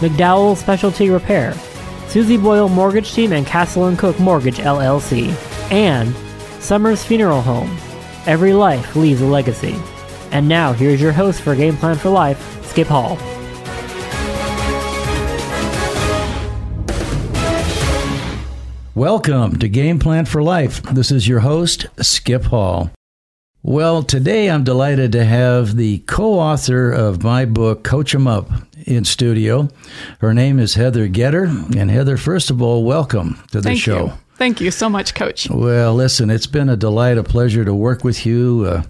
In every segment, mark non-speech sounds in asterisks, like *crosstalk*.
McDowell Specialty Repair, Susie Boyle Mortgage Team and Castle and Cooke Mortgage LLC, and Summers Funeral Home. Every life leaves a legacy. And now here's your host for Game Plan for Life, Skip Hall. Welcome to Game Plan for Life. This is your host, Skip Hall. Well, today I'm delighted to have the co author of my book, Coach 'em Up, in studio. Her name is Heather Goetter. And Heather, first of all, welcome to the Thank show. You. Thank you so much, Coach. Well, listen, it's been a delight, a pleasure to work with you. Uh,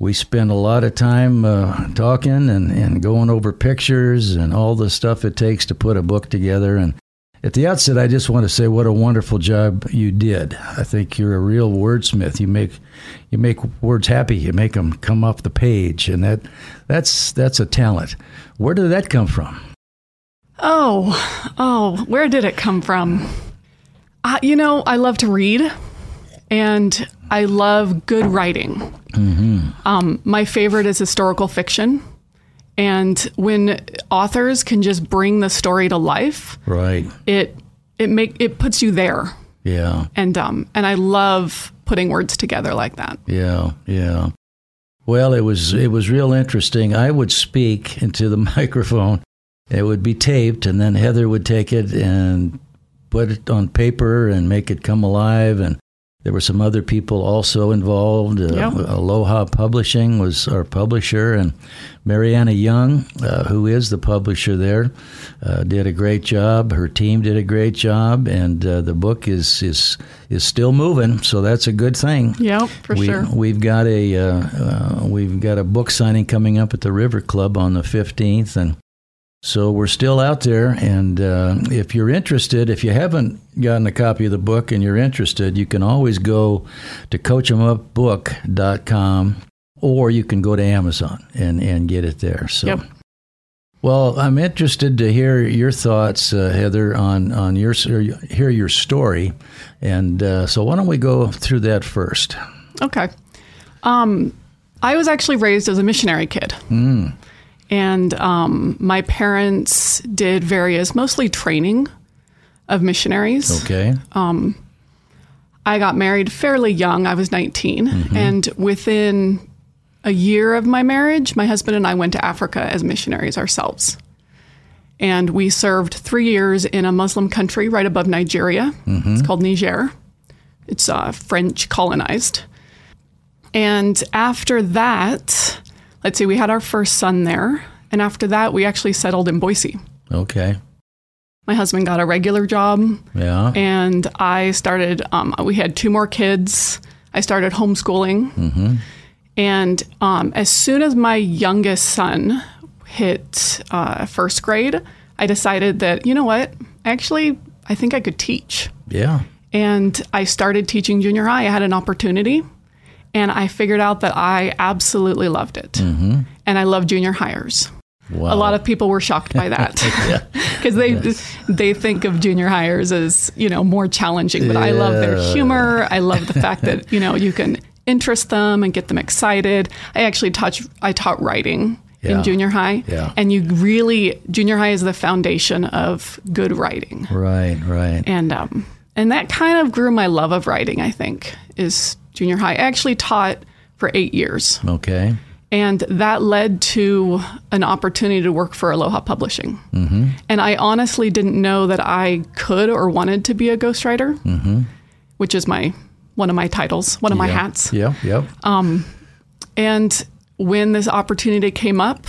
we spend a lot of time uh, talking and, and going over pictures and all the stuff it takes to put a book together. And at the outset, I just want to say what a wonderful job you did. I think you're a real wordsmith. You make you make words happy. You make them come off the page, and that that's that's a talent. Where did that come from? Oh, oh, where did it come from? Uh, you know, I love to read, and I love good writing. Mm-hmm. Um, my favorite is historical fiction. And when authors can just bring the story to life, right? It it make it puts you there. Yeah. And um and I love putting words together like that. Yeah, yeah. Well, it was it was real interesting. I would speak into the *laughs* microphone. It would be taped, and then Heather would take it and put it on paper and make it come alive. And there were some other people also involved. Uh, Yep. Aloha Publishing was our publisher, and Maryanna Young, uh, who is the publisher there, uh, did a great job. Her team did a great job, and uh, the book is is is still moving. So that's a good thing. Yep, for we, sure. We've got a uh, uh, we've got a book signing coming up at the River Club on the fifteenth, and so we're still out there. And uh, if you're interested, if you haven't gotten a copy of the book and you're interested, you can always go to coachemupbook.com or you can go to Amazon and, and get it there. So. Yep. Well, I'm interested to hear your thoughts, uh, Heather, on on your hear your story, and uh, so why don't we go through that first? Okay. Um, I was actually raised as a missionary kid. And um, my parents did various, mostly training of missionaries. Okay. I got married fairly young. I was 19. And within a year of my marriage, my husband and I went to Africa as missionaries ourselves. And we served three years in a Muslim country right above Nigeria. It's called Niger. It's uh, French colonized. And after that, let's see, we had our first son there. And after that, we actually settled in Boise. Okay. My husband got a regular job Yeah. and I started. Um, we had two more kids. I started homeschooling, and um, as soon as my youngest son hit uh, first grade, I decided that you know what, actually, I think I could teach, yeah. and I started teaching junior high. I had an opportunity, and I figured out that I absolutely loved it, and I love junior hires. Wow. A lot of people were shocked by that *laughs* because *laughs* they they think of junior hires as you know more challenging. But I love their humor. I love the fact that you know you can interest them and get them excited. I actually taught I taught writing Yeah. in junior high, Yeah. and you really junior high is the foundation of good writing, Right. Right. and um and that kind of grew my love of writing. I think is junior high. I actually taught for eight years. Okay. And that led to an opportunity to work for Aloha Publishing. Mm-hmm. And I honestly didn't know that I could or wanted to be a ghostwriter, mm-hmm. which is my one of my titles, one of my hats. Yeah. Yep. Yep. And when this opportunity came up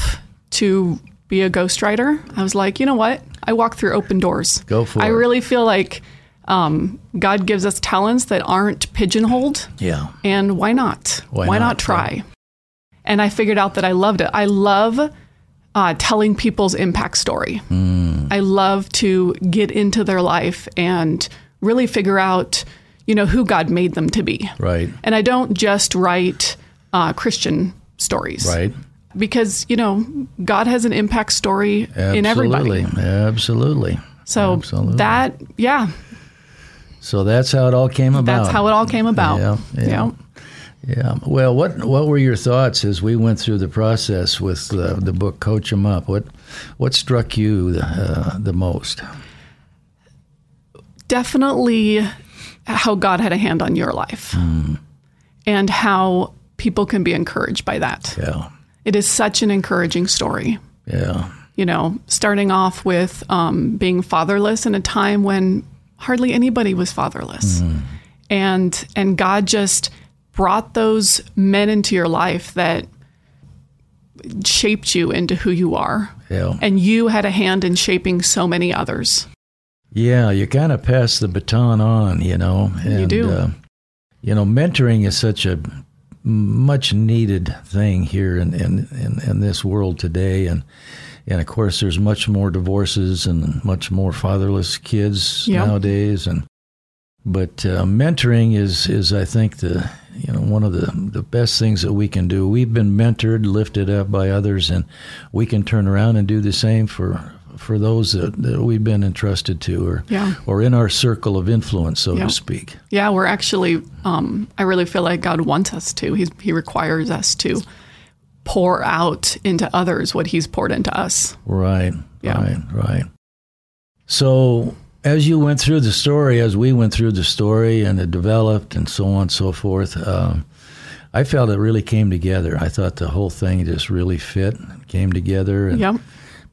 to be a ghostwriter, I was like, you know what? I walk through open doors. Go for I it. really feel like um, God gives us talents that aren't pigeonholed. yeah. and why not? Why Why, not, not, try? And I figured out that I loved it. I love uh, telling people's impact story. I love to get into their life and really figure out, you know, who God made them to be. Right. And I don't just write uh, Christian stories. Right. Because, you know, God has an impact story in everybody. Absolutely. Absolutely. So Absolutely. that, yeah, So that's how it all came about. that's how it all came about. Yeah, yeah. Yeah. Well, what what were your thoughts as we went through the process with uh, the book Coach 'Em Up? What what struck you uh, the most? Definitely how God had a hand on your life and how people can be encouraged by that. Yeah. It is such an encouraging story. Yeah. you know, starting off with um, being fatherless in a time when hardly anybody was fatherless, and and God just brought those men into your life that shaped you into who you are, Yeah. and you had a hand in shaping so many others. Yeah, you kind of pass the baton on, you know. And, do. Uh, you know, mentoring is such a much needed thing here in, in, in, in this world today. And, and of course, there's much more divorces and much more fatherless kids Yeah. nowadays. And but uh, mentoring is, is, I think, the you know one of the, the best things that we can do. We've been mentored, lifted up by others, and we can turn around and do the same for for those that, that we've been entrusted to, or Yeah. or in our circle of influence, so Yeah. to speak. Yeah, we're actually. Um, I really feel like God wants us to. He's, he requires us to pour out into others what He's poured into us. Right. Yeah. Right. Right. So as you went through the story, as we went through the story, and it developed, and so on and so forth, um, I felt it really came together. I thought the whole thing just really fit, came together, and Yep.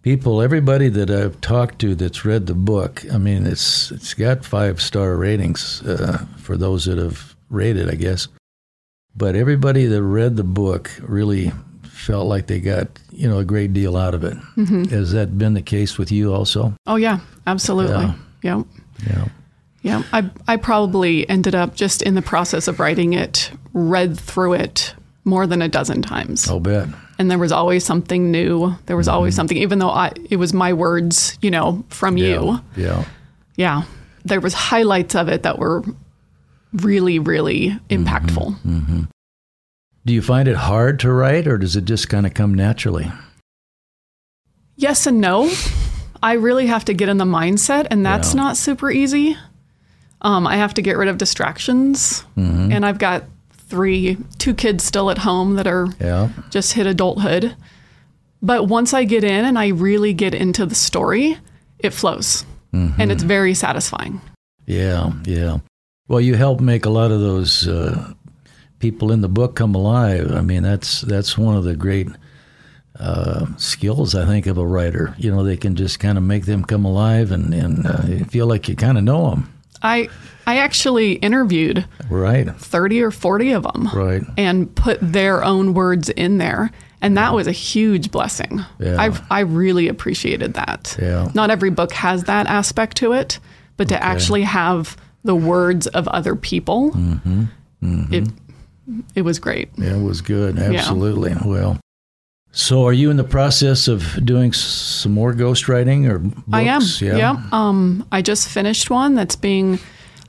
people, everybody that I've talked to that's read the book, I mean, it's it's got five star ratings uh, for those that have rated, I guess. But everybody that read the book really felt like they got you know a great deal out of it. Mm-hmm. Has that been the case with you also? Oh yeah, absolutely. Yeah. Yep. Yeah. Yeah, I I probably ended up just in the process of writing it, read through it more than a dozen times, I'll bet. and there was always something new. There was always mm-hmm. something, even though I it was my words, you know, from you. Yeah. Yeah, there was highlights of it that were really really impactful. Mm-hmm. Do you find it hard to write, or does it just kind of come naturally? Yes and no. I really have to get in the mindset, and that's Yeah. not super easy. Um, I have to get rid of distractions, Mm-hmm. and I've got three, two kids still at home that are Yeah. just hit adulthood. But once I get in and I really get into the story, it flows, Mm-hmm. and it's very satisfying. Yeah, yeah. Well, you help make a lot of those uh, people in the book come alive. I mean, that's that's one of the great uh, skills I think of a writer. You know, they can just kind of make them come alive, and and uh, feel like you kind of know them, I I actually interviewed right? 30 or 40 of them Right. and put their own words in there. And that was a huge blessing. Yeah. I I really appreciated that. Yeah. Not every book has that aspect to it, but to actually have the words of other people, Mm-hmm. it it was great. Yeah, it was good. Absolutely. Well. So, are you in the process of doing some more ghostwriting or books? I am. Yeah. Yeah. Um, I just finished one that's being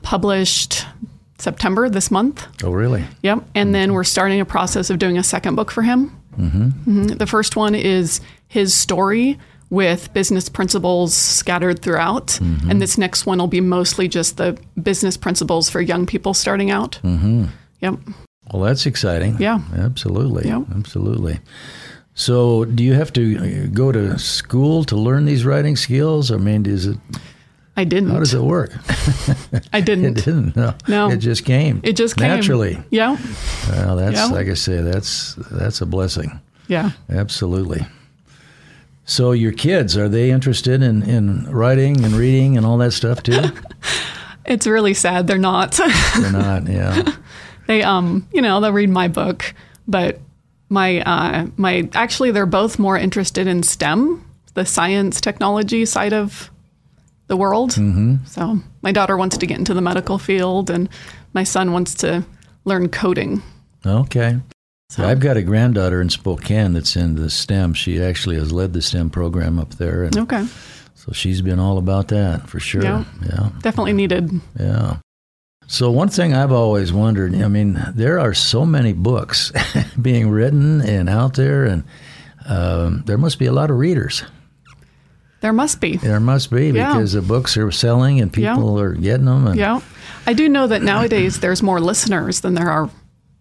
published September this month. Oh, really? Yep. And then we're starting a process of doing a second book for him. Mm-hmm. The first one is his story with business principles scattered throughout. And this next one will be mostly just the business principles for young people starting out. Mm-hmm. Yep. Well, that's exciting. Yeah. Absolutely. Yep. Absolutely. So, do you have to uh, go to school to learn these writing skills? I mean, is it I didn't. how does it work? I didn't. *laughs* it didn't. No. No. It just came. It just came. naturally. Yeah. Well, that's Yeah. like I say. That's that's a blessing. Yeah. Absolutely. So, your kids are they interested in in writing and reading and all that stuff too? *laughs* It's really sad they're not. They're not. Yeah. *laughs* they um you know they'll read my book but my uh my actually they're both more interested in stem the science technology side of the world mm-hmm. so my daughter wants to get into the medical field and my son wants to learn coding Okay. Yeah, I've got a granddaughter in Spokane that's in the STEM. She actually has led the STEM program up there. And Okay. So she's been all about that for sure. Yeah. Yeah. Definitely needed. Yeah. So one thing I've always wondered, I mean, there are so many books *laughs* being written and out there, and um, there must be a lot of readers. There must be. There must be Yeah. because the books are selling and Yeah. people are getting them. And, Yeah. I do know that nowadays there's more listeners than there are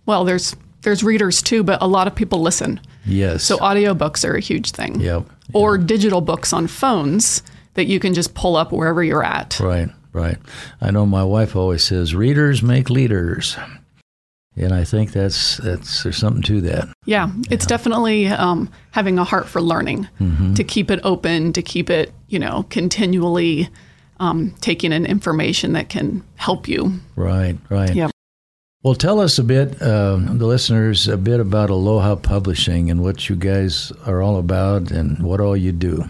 well, there's there's readers too, but a lot of people listen. Yes. So audiobooks are a huge thing. Yep. Or digital books on phones that you can just pull up wherever you're at. Right, right. I know my wife always says, "Readers make leaders," and I think that's that's there's something to that. Yeah, it's definitely um, having a heart for learning, to keep it open, to keep it, you know, continually um, taking in information that can help you. Right, right. Yep. Well, tell us a bit, uh, the listeners, a bit about Aloha Publishing and what you guys are all about and what all you do.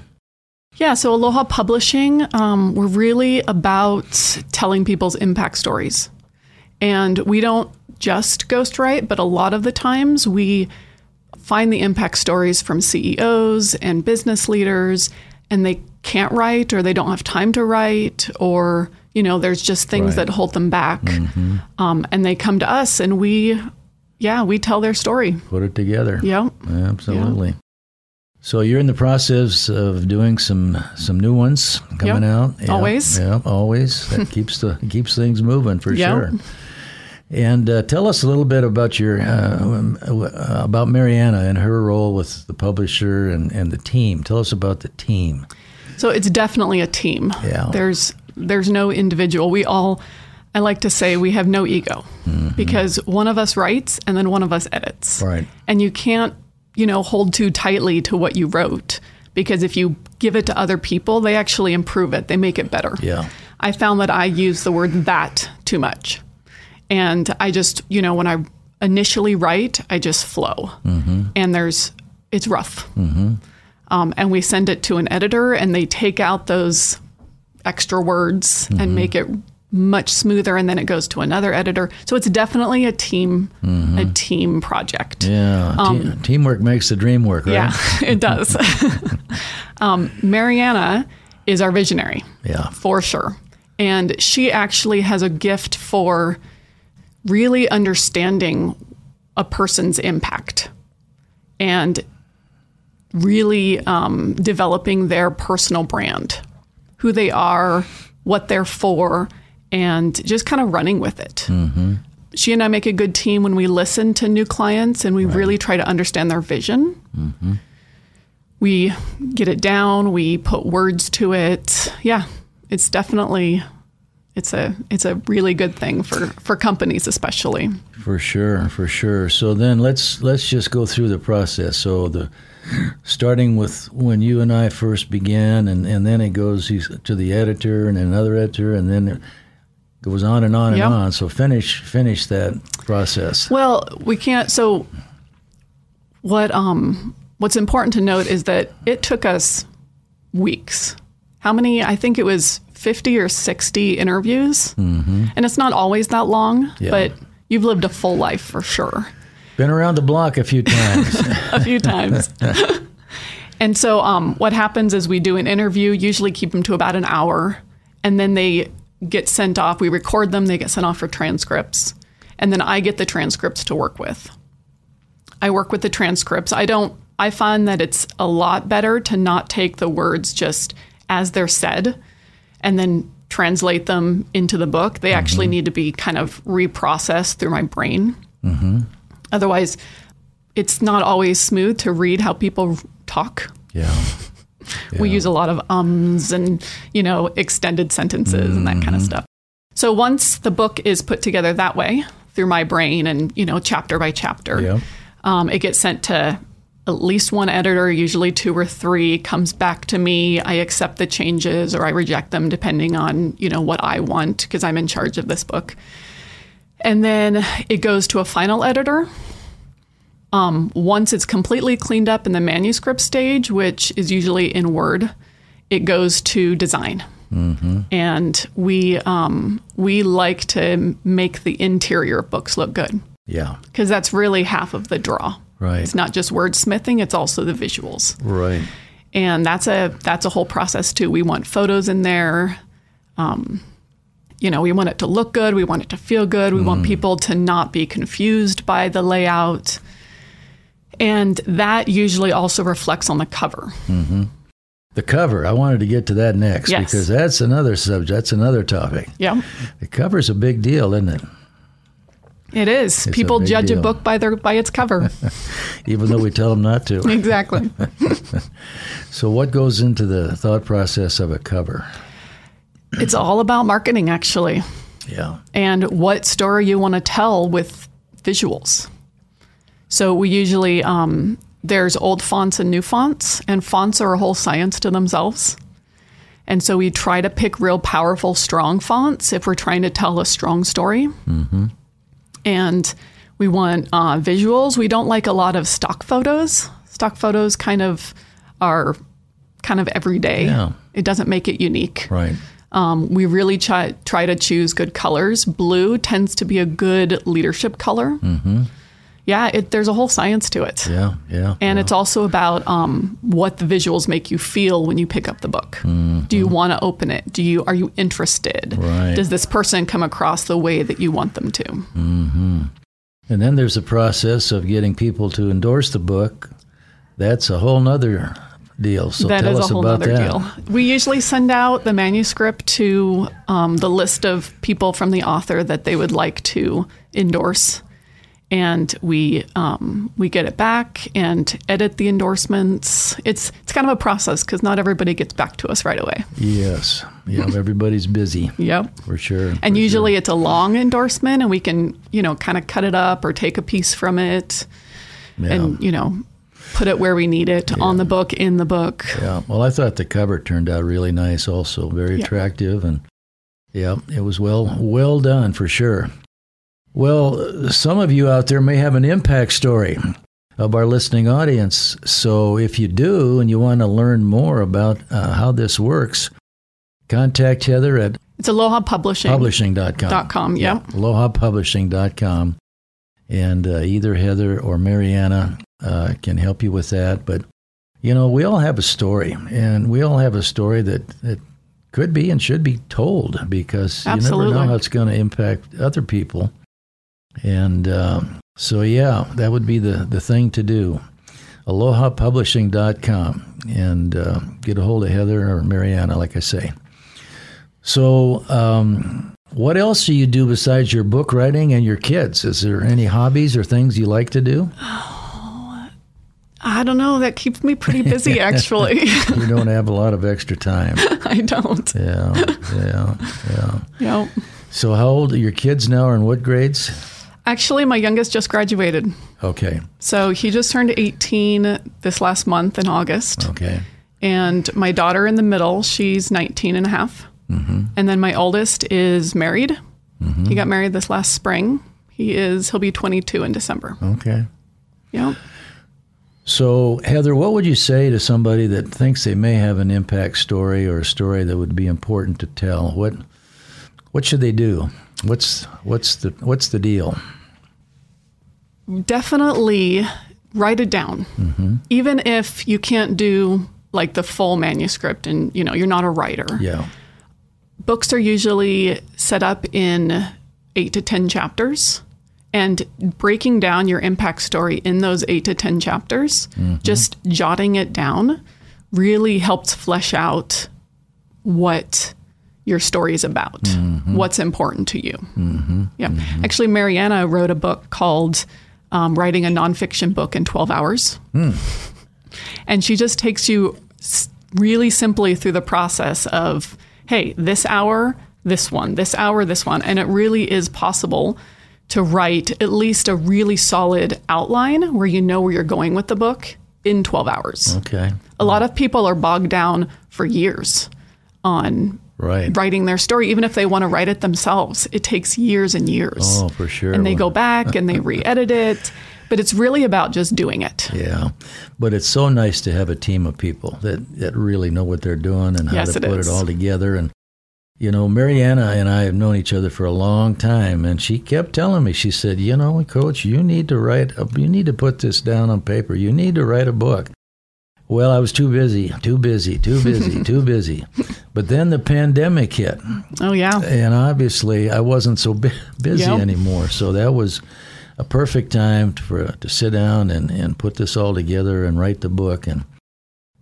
Yeah, so Aloha Publishing, um, we're really about telling people's impact stories. And we don't just ghostwrite, but a lot of the times we find the impact stories from CEOs and business leaders, and they can't write or they don't have time to write, or, you know, there's just things Right. that hold them back. Um, and they come to us and we, yeah, we tell their story. Put it together. Yeah. Absolutely. So you're in the process of doing some some new ones coming Yep. out. Yeah, Always. Yeah, always. That *laughs* keeps the keeps things moving for Yeah. sure. And uh, tell us a little bit about your uh, uh, about Maryanna and her role with the publisher and, and the team. Tell us about the team. So it's definitely a team. Yeah. There's there's no individual. We all I like to say we have no ego because one of us writes and then one of us edits. Right. And you can't, you know, hold too tightly to what you wrote because if you give it to other people, they actually improve it. They make it better. Yeah. I found that I use the word that too much. And I just, you know, when I initially write, I just flow. Mm-hmm. And there's, it's rough. Mm-hmm. Um, and we send it to an editor and they take out those extra words and mm-hmm. make it much smoother. And then it goes to another editor. So it's definitely a team, a team project. Yeah. Te- teamwork makes the dream work, right? Um, Yeah, *laughs* it does. *laughs* um, Maryanna is our visionary Yeah. for sure. And she actually has a gift for really understanding a person's impact and really um, developing their personal brand, who they are, what they're for, and just kind of running with it. Mm-hmm. She and I make a good team when we listen to new clients and we really try to understand their vision. Mm-hmm. We get it down, we put words to it. Yeah, it's definitely it's a it's a really good thing for for companies especially. For sure, for sure. So then let's let's just go through the process. So the starting with when you and I first began, and, and then it goes to the editor and another editor, and then goes on and on and Yep. on. So finish finish that process. Well, we can't. So, what um, what's important to note is that it took us weeks. How many? I think it was fifty or sixty interviews, mm-hmm. and it's not always that long. Yeah. But you've lived a full life for sure, Been around the block a few times. *laughs* a few times. *laughs* and so, um, what happens is we do an interview. Usually, keep them to about an hour, and then they get sent off. We record them. They get sent off for transcripts, and then I get the transcripts to work with. I work with the transcripts. I don't, I find that it's a lot better to not take the words just as they're said and then translate them into the book. They actually mm-hmm. need to be kind of reprocessed through my brain. Mm-hmm. Otherwise, it's not always smooth to read how people talk. yeah. We use a lot of ums and, you know, extended sentences and that kind of stuff. So once the book is put together that way through my brain and, you know, chapter by chapter, Yeah. um, it gets sent to at least one editor, usually two or three, comes back to me. I accept the changes or I reject them depending on, you know, what I want because I'm in charge of this book. And then it goes to a final editor. Um, once it's completely cleaned up in the manuscript stage, which is usually in Word, it goes to design. And we um, we like to make the interior books look good. Yeah. because that's really half of the draw. Right. It's not just wordsmithing; it's also the visuals, Right. and that's a that's a whole process too. We want photos in there. Um, you know, we want it to look good. We want it to feel good. We want people to not be confused by the layout. And that usually also reflects on the cover. Mm-hmm. The cover. I wanted to get to that next Yes. because that's another subject. That's another topic. Yeah, The cover's a big deal, isn't it? it is. a People big judge deal. a book by their by its cover. *laughs* Even though we tell them not to. *laughs* *laughs* exactly. So, what goes into the thought process of a cover? It's all about marketing, actually, Yeah. and what story you want to tell with visuals. So we usually um, there's old fonts and new fonts, and fonts are a whole science to themselves. And so we try to pick real powerful, strong fonts if we're trying to tell a strong story. And we want uh, visuals. We don't like a lot of stock photos. Stock photos kind of are kind of everyday. Yeah. It doesn't make it unique. Right. Um, we really try, try to choose good colors. Blue tends to be a good leadership color. Mm-hmm. Yeah, it, there's a whole science to it. Yeah. Yeah. And it's also about um, what the visuals make you feel when you pick up the book. Do you want to open it? Do you are you interested? Right. Does this person come across the way that you want them to? And then there's a process of getting people to endorse the book. That's a whole nother deal. So that tell is us a whole about other that. deal. We usually send out the manuscript to um, the list of people from the author that they would like to endorse, and we um, we get it back and edit the endorsements. It's it's kind of a process because not everybody gets back to us right away. Yes. Yeah. Everybody's busy Yep. for sure. And for usually it's a long endorsement, and we can you know kind of cut it up or take a piece from it. Yeah. and you know put it where we need it on the book in the book. Yeah. Well, I thought the cover turned out really nice. Also, very Yeah. attractive, and yeah, it was well well done for sure. Well, some of you out there may have an impact story of our listening audience. So, if you do and you want to learn more about uh, how this works, contact Heather at It's Aloha Publishing. publishing.com. Dot com, yeah. AlohaPublishing.com. And uh, either Heather or Maryanna uh, can help you with that. But, you know, we all have a story, and we all have a story that, that could be and should be told because you never know how it's going to impact other people. And um, so, yeah, that would be the, the thing to do. AlohaPublishing.com and uh, get a hold of Heather or Maryanna, like I say. So, um, what else do you do besides your book writing and your kids? Is there any hobbies or things you like to do? I don't know. That keeps me pretty busy, *laughs* actually. You don't have a lot of extra time. *laughs* I don't. Yeah, yeah, yeah. Yep. So, how old are your kids now? Or in what grades? Actually, my youngest just graduated. Okay, So he just turned 18 this last month in August. okay, And my daughter in the middle, she's 19 and a half. Mm-hmm. And then my oldest is married. Mm-hmm. He got married this last spring. He is, he'll be 22 in December. okay. Yep. So, Heather, what would you say to somebody that thinks they may have an impact story or a story that would be important to tell? What what should they do? What's what's the what's the deal? definitely write it down. Mm-hmm. Even if you can't do like the full manuscript and you know you're not a writer. Yeah, books are usually set up in 8 to 10 chapters and breaking down your impact story in those 8 to 10 chapters mm-hmm. just jotting it down really helps flesh out what your story is about mm-hmm. what's important to you. Mm-hmm. Yeah. Mm-hmm. Actually maryanna wrote a book called um, writing a nonfiction book in 12 hours. Hmm. And she just takes you really simply through the process of hey this hour this one this hour this one. And it really is possible to write at least a really solid outline where you know where you're going with the book in 12 hours. Okay, a lot of people are bogged down for years on right. writing their story even if they want to write it themselves it takes years and years Oh, for sure. and they go back and they *laughs* re-edit it but it's really about just doing it Yeah, but it's so nice to have a team of people that, that really know what they're doing and how Yes, to it put is. it all together. And you know, Maryanna and I have known each other for a long time, and she kept telling me, she said, you know, Coach, you need to write, a, you need to put this down on paper. You need to write a book. Well, I was too busy, too busy, too busy, *laughs* too busy. But then the pandemic hit. Oh, yeah. And obviously, I wasn't so bu- busy Yep. anymore. So that was a perfect time to, for to sit down and, and put this all together and write the book. And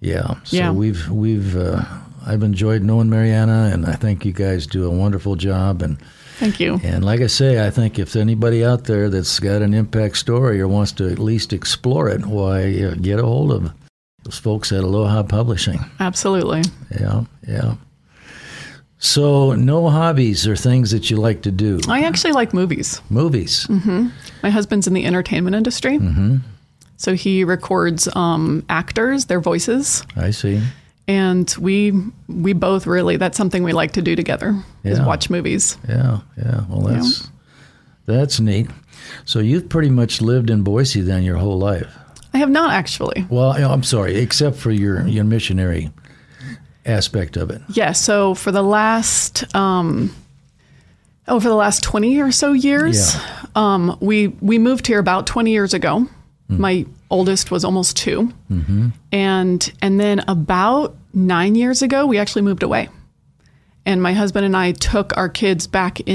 yeah, so Yeah. we've we've uh, I've enjoyed knowing Maryanna, and I think you guys do a wonderful job. And Thank you. and like I say, I think if anybody out there that's got an impact story or wants to at least explore it, why uh, get a hold of those folks at Aloha Publishing. Absolutely. Yeah, yeah. So, no hobbies or things that you like to do. I actually like movies. Movies. My husband's in the entertainment industry. Mm-hmm. So he records um, actors, their voices, I see. and we we both really that's something we like to do together is watch movies. Yeah, yeah. Well, that's that's neat. So you've pretty much lived in Boise then your whole life. I have not actually. Well, I'm sorry, except for your your missionary aspect of it. Yeah. So for the last um, oh, for the last twenty or so years, Yeah. um, we we moved here about twenty years ago. My oldest was almost 2 and and then about nine years ago, we actually moved away. And my husband and I took our kids back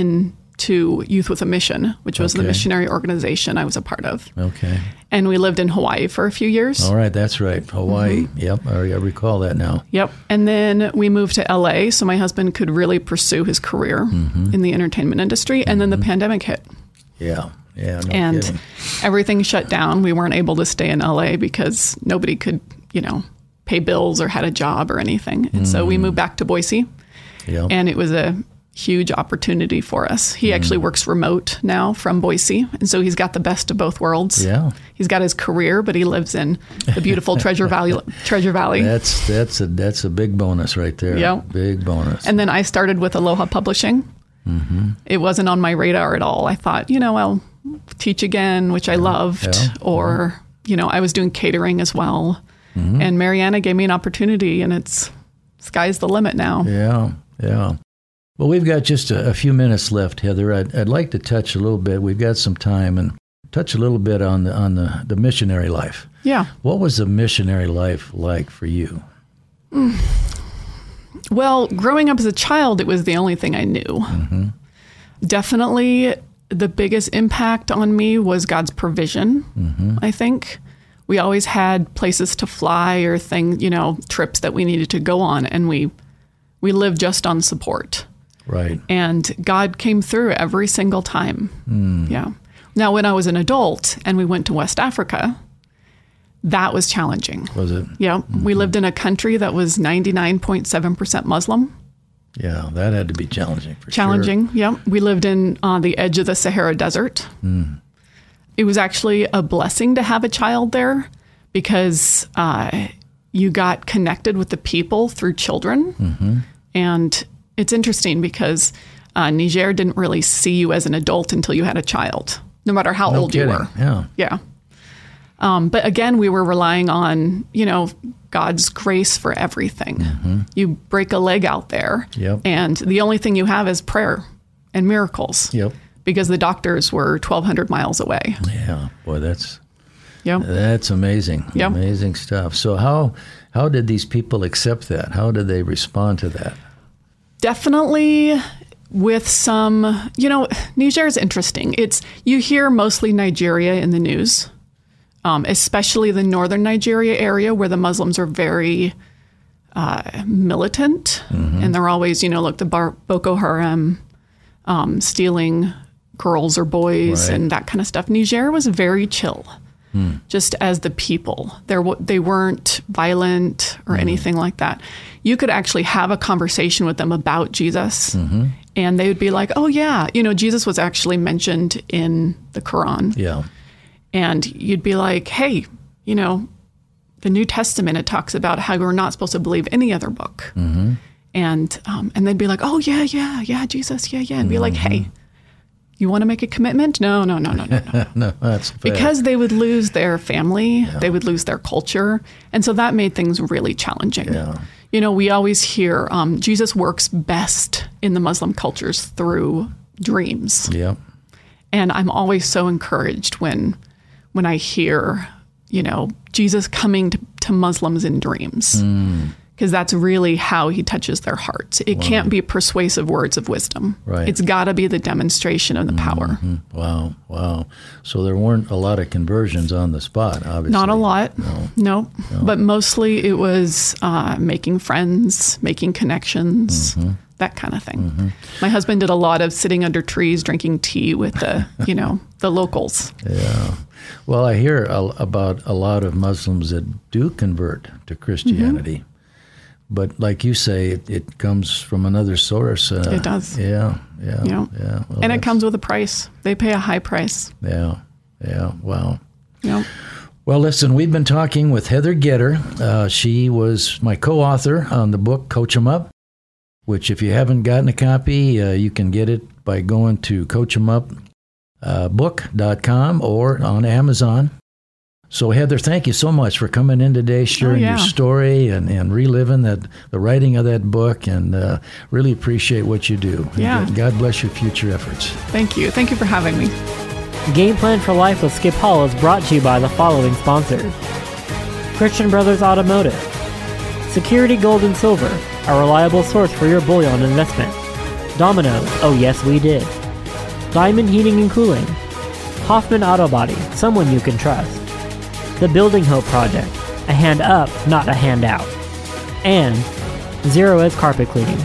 into Youth with a Mission, which was the missionary organization I was a part of. Okay. And we lived in Hawaii for a few years. All right, that's right. Mm-hmm. Hawaii. Yep, I, I recall that now. Yep. And then we moved to LA so my husband could really pursue his career mm-hmm. in the entertainment industry. And then the mm-hmm. pandemic hit Yeah. Yeah. No and kidding. everything shut down. We weren't able to stay in LA because nobody could, you know, pay bills or had a job or anything. And so we mm. moved back to Boise Yep. and it was a huge opportunity for us. He actually mm. works remote now from Boise. And so he's got the best of both worlds. yeah. He's got his career, but he lives in the beautiful Treasure Valley *laughs* Treasure Valley. That's that's a that's a big bonus right there. Yeah. Big bonus. And then I started with Aloha Publishing. Mm-hmm. It wasn't on my radar at all. I thought, you know, I'll teach again, which I loved, yeah, mm-hmm. or, you know, I was doing catering as well. Mm-hmm. And Maryanna gave me an opportunity, and it's sky's the limit now. Yeah, yeah. Well, we've got just a, a few minutes left, Heather. I'd, I'd like to touch a little bit. We've got some time and touch a little bit on the on the, the missionary life. Yeah. What was the missionary life like for you? Mm. Well, growing up as a child, it was the only thing I knew. Mm-hmm. Definitely the biggest impact on me was God's provision, mm-hmm. I think. We always had places to fly or things, you know, trips that we needed to go on and we we lived just on support. Right. And God came through every single time. Hmm. Yeah. Now when I was an adult and we went to West Africa, that was challenging. Was it? Yeah, mm-hmm. we lived in a country that was 99.7% Muslim. Yeah, that had to be challenging for Challenging. Yeah, we lived in on the edge of the Sahara Desert. Hmm. It was actually a blessing to have a child there because uh, you got connected with the people through children, mm-hmm. and it's interesting because uh, Niger didn't really see you as an adult until you had a child, no matter how No old you were. Yeah. Yeah. Um, but again, we were relying on, you know, God's grace for everything. You break a leg out there, Yep. and the only thing you have is prayer and miracles Yep. because the doctors were 1,200 miles away. Yeah. Boy, that's Yeah. that's amazing. Yep. Amazing stuff. So how how did these people accept that? How did they respond to that? Definitely with some, you know, Niger is interesting. It's, you hear mostly Nigeria in the news, um, especially the northern Nigeria area where the Muslims are very uh, militant and they're always, you know, look, the Bar- Boko Haram um, stealing girls or boys Right. and that kind of stuff. Niger was very chill. Just as the people, there wa- they weren't violent or mm-hmm. anything like that. You could actually have a conversation with them about Jesus, mm-hmm. and they would be like, "Oh yeah, you know, Jesus was actually mentioned in the Quran." Yeah. and you'd be like, hey, you know, the New Testament it talks about how we're not supposed to believe any other book, mm-hmm. and um, and they'd be like, oh yeah, yeah, yeah, Jesus, yeah, yeah, and be like, hey, you want to make a commitment? No, no, no, no, no, no. *laughs* No, that's fair. because they would lose their family, they would lose their culture, and so that made things really challenging. Yeah. You know, we always hear um, Jesus works best in the Muslim cultures through dreams. Yeah. And I'm always so encouraged when when I hear, you know, Jesus coming to, to Muslims in dreams. Because that's really how he touches their hearts. It can't be persuasive words of wisdom. Right. It's got to be the demonstration of the mm-hmm. power. Wow. Wow. So there weren't a lot of conversions on the spot, obviously. Not a lot. No. But mostly it was uh, making friends, making connections, mm-hmm. that kind of thing. Mm-hmm. My husband did a lot of sitting under trees, drinking tea with the, you know, *laughs* the locals. Yeah. Well, I hear a, about a lot of Muslims that do convert to Christianity. But like you say, it, it comes from another source. Uh, It does. Yeah. Yeah. You know? Yeah. Well, and it comes with a price. They pay a high price. Yeah. Yeah. Wow. Well, listen, we've been talking with Heather Goetter. Uh, she was my co author on the book Coach 'em Up, which, if you haven't gotten a copy, uh, you can get it by going to coachemupbook.com or on Amazon. So, Heather, thank you so much for coming in today, sharing yeah. your story and, and reliving that the writing of that book, and uh, really appreciate what you do. Yeah. God- God bless your future efforts. Thank you. Thank you for having me. Game Plan for Life with Skip Hall is brought to you by the following sponsors Christian Brothers Automotive, Security Gold and Silver, a reliable source for your bullion investment. Domino's, oh yes, we did. Diamond Heating and Cooling, Hoffman Auto Body, someone you can trust. The Building Hope Project, a hand up, not a handout. And Zerorez Carpet Cleaning.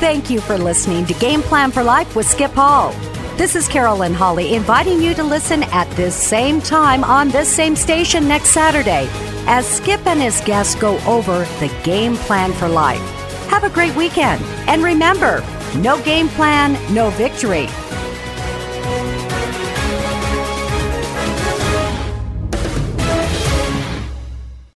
Thank you for listening to Game Plan for Life with Skip Hall. This is Carolyn Holly inviting you to listen at this same time on this same station next Saturday as Skip and his guests go over the game plan for life. Have a great weekend. And remember, no game plan, no victory.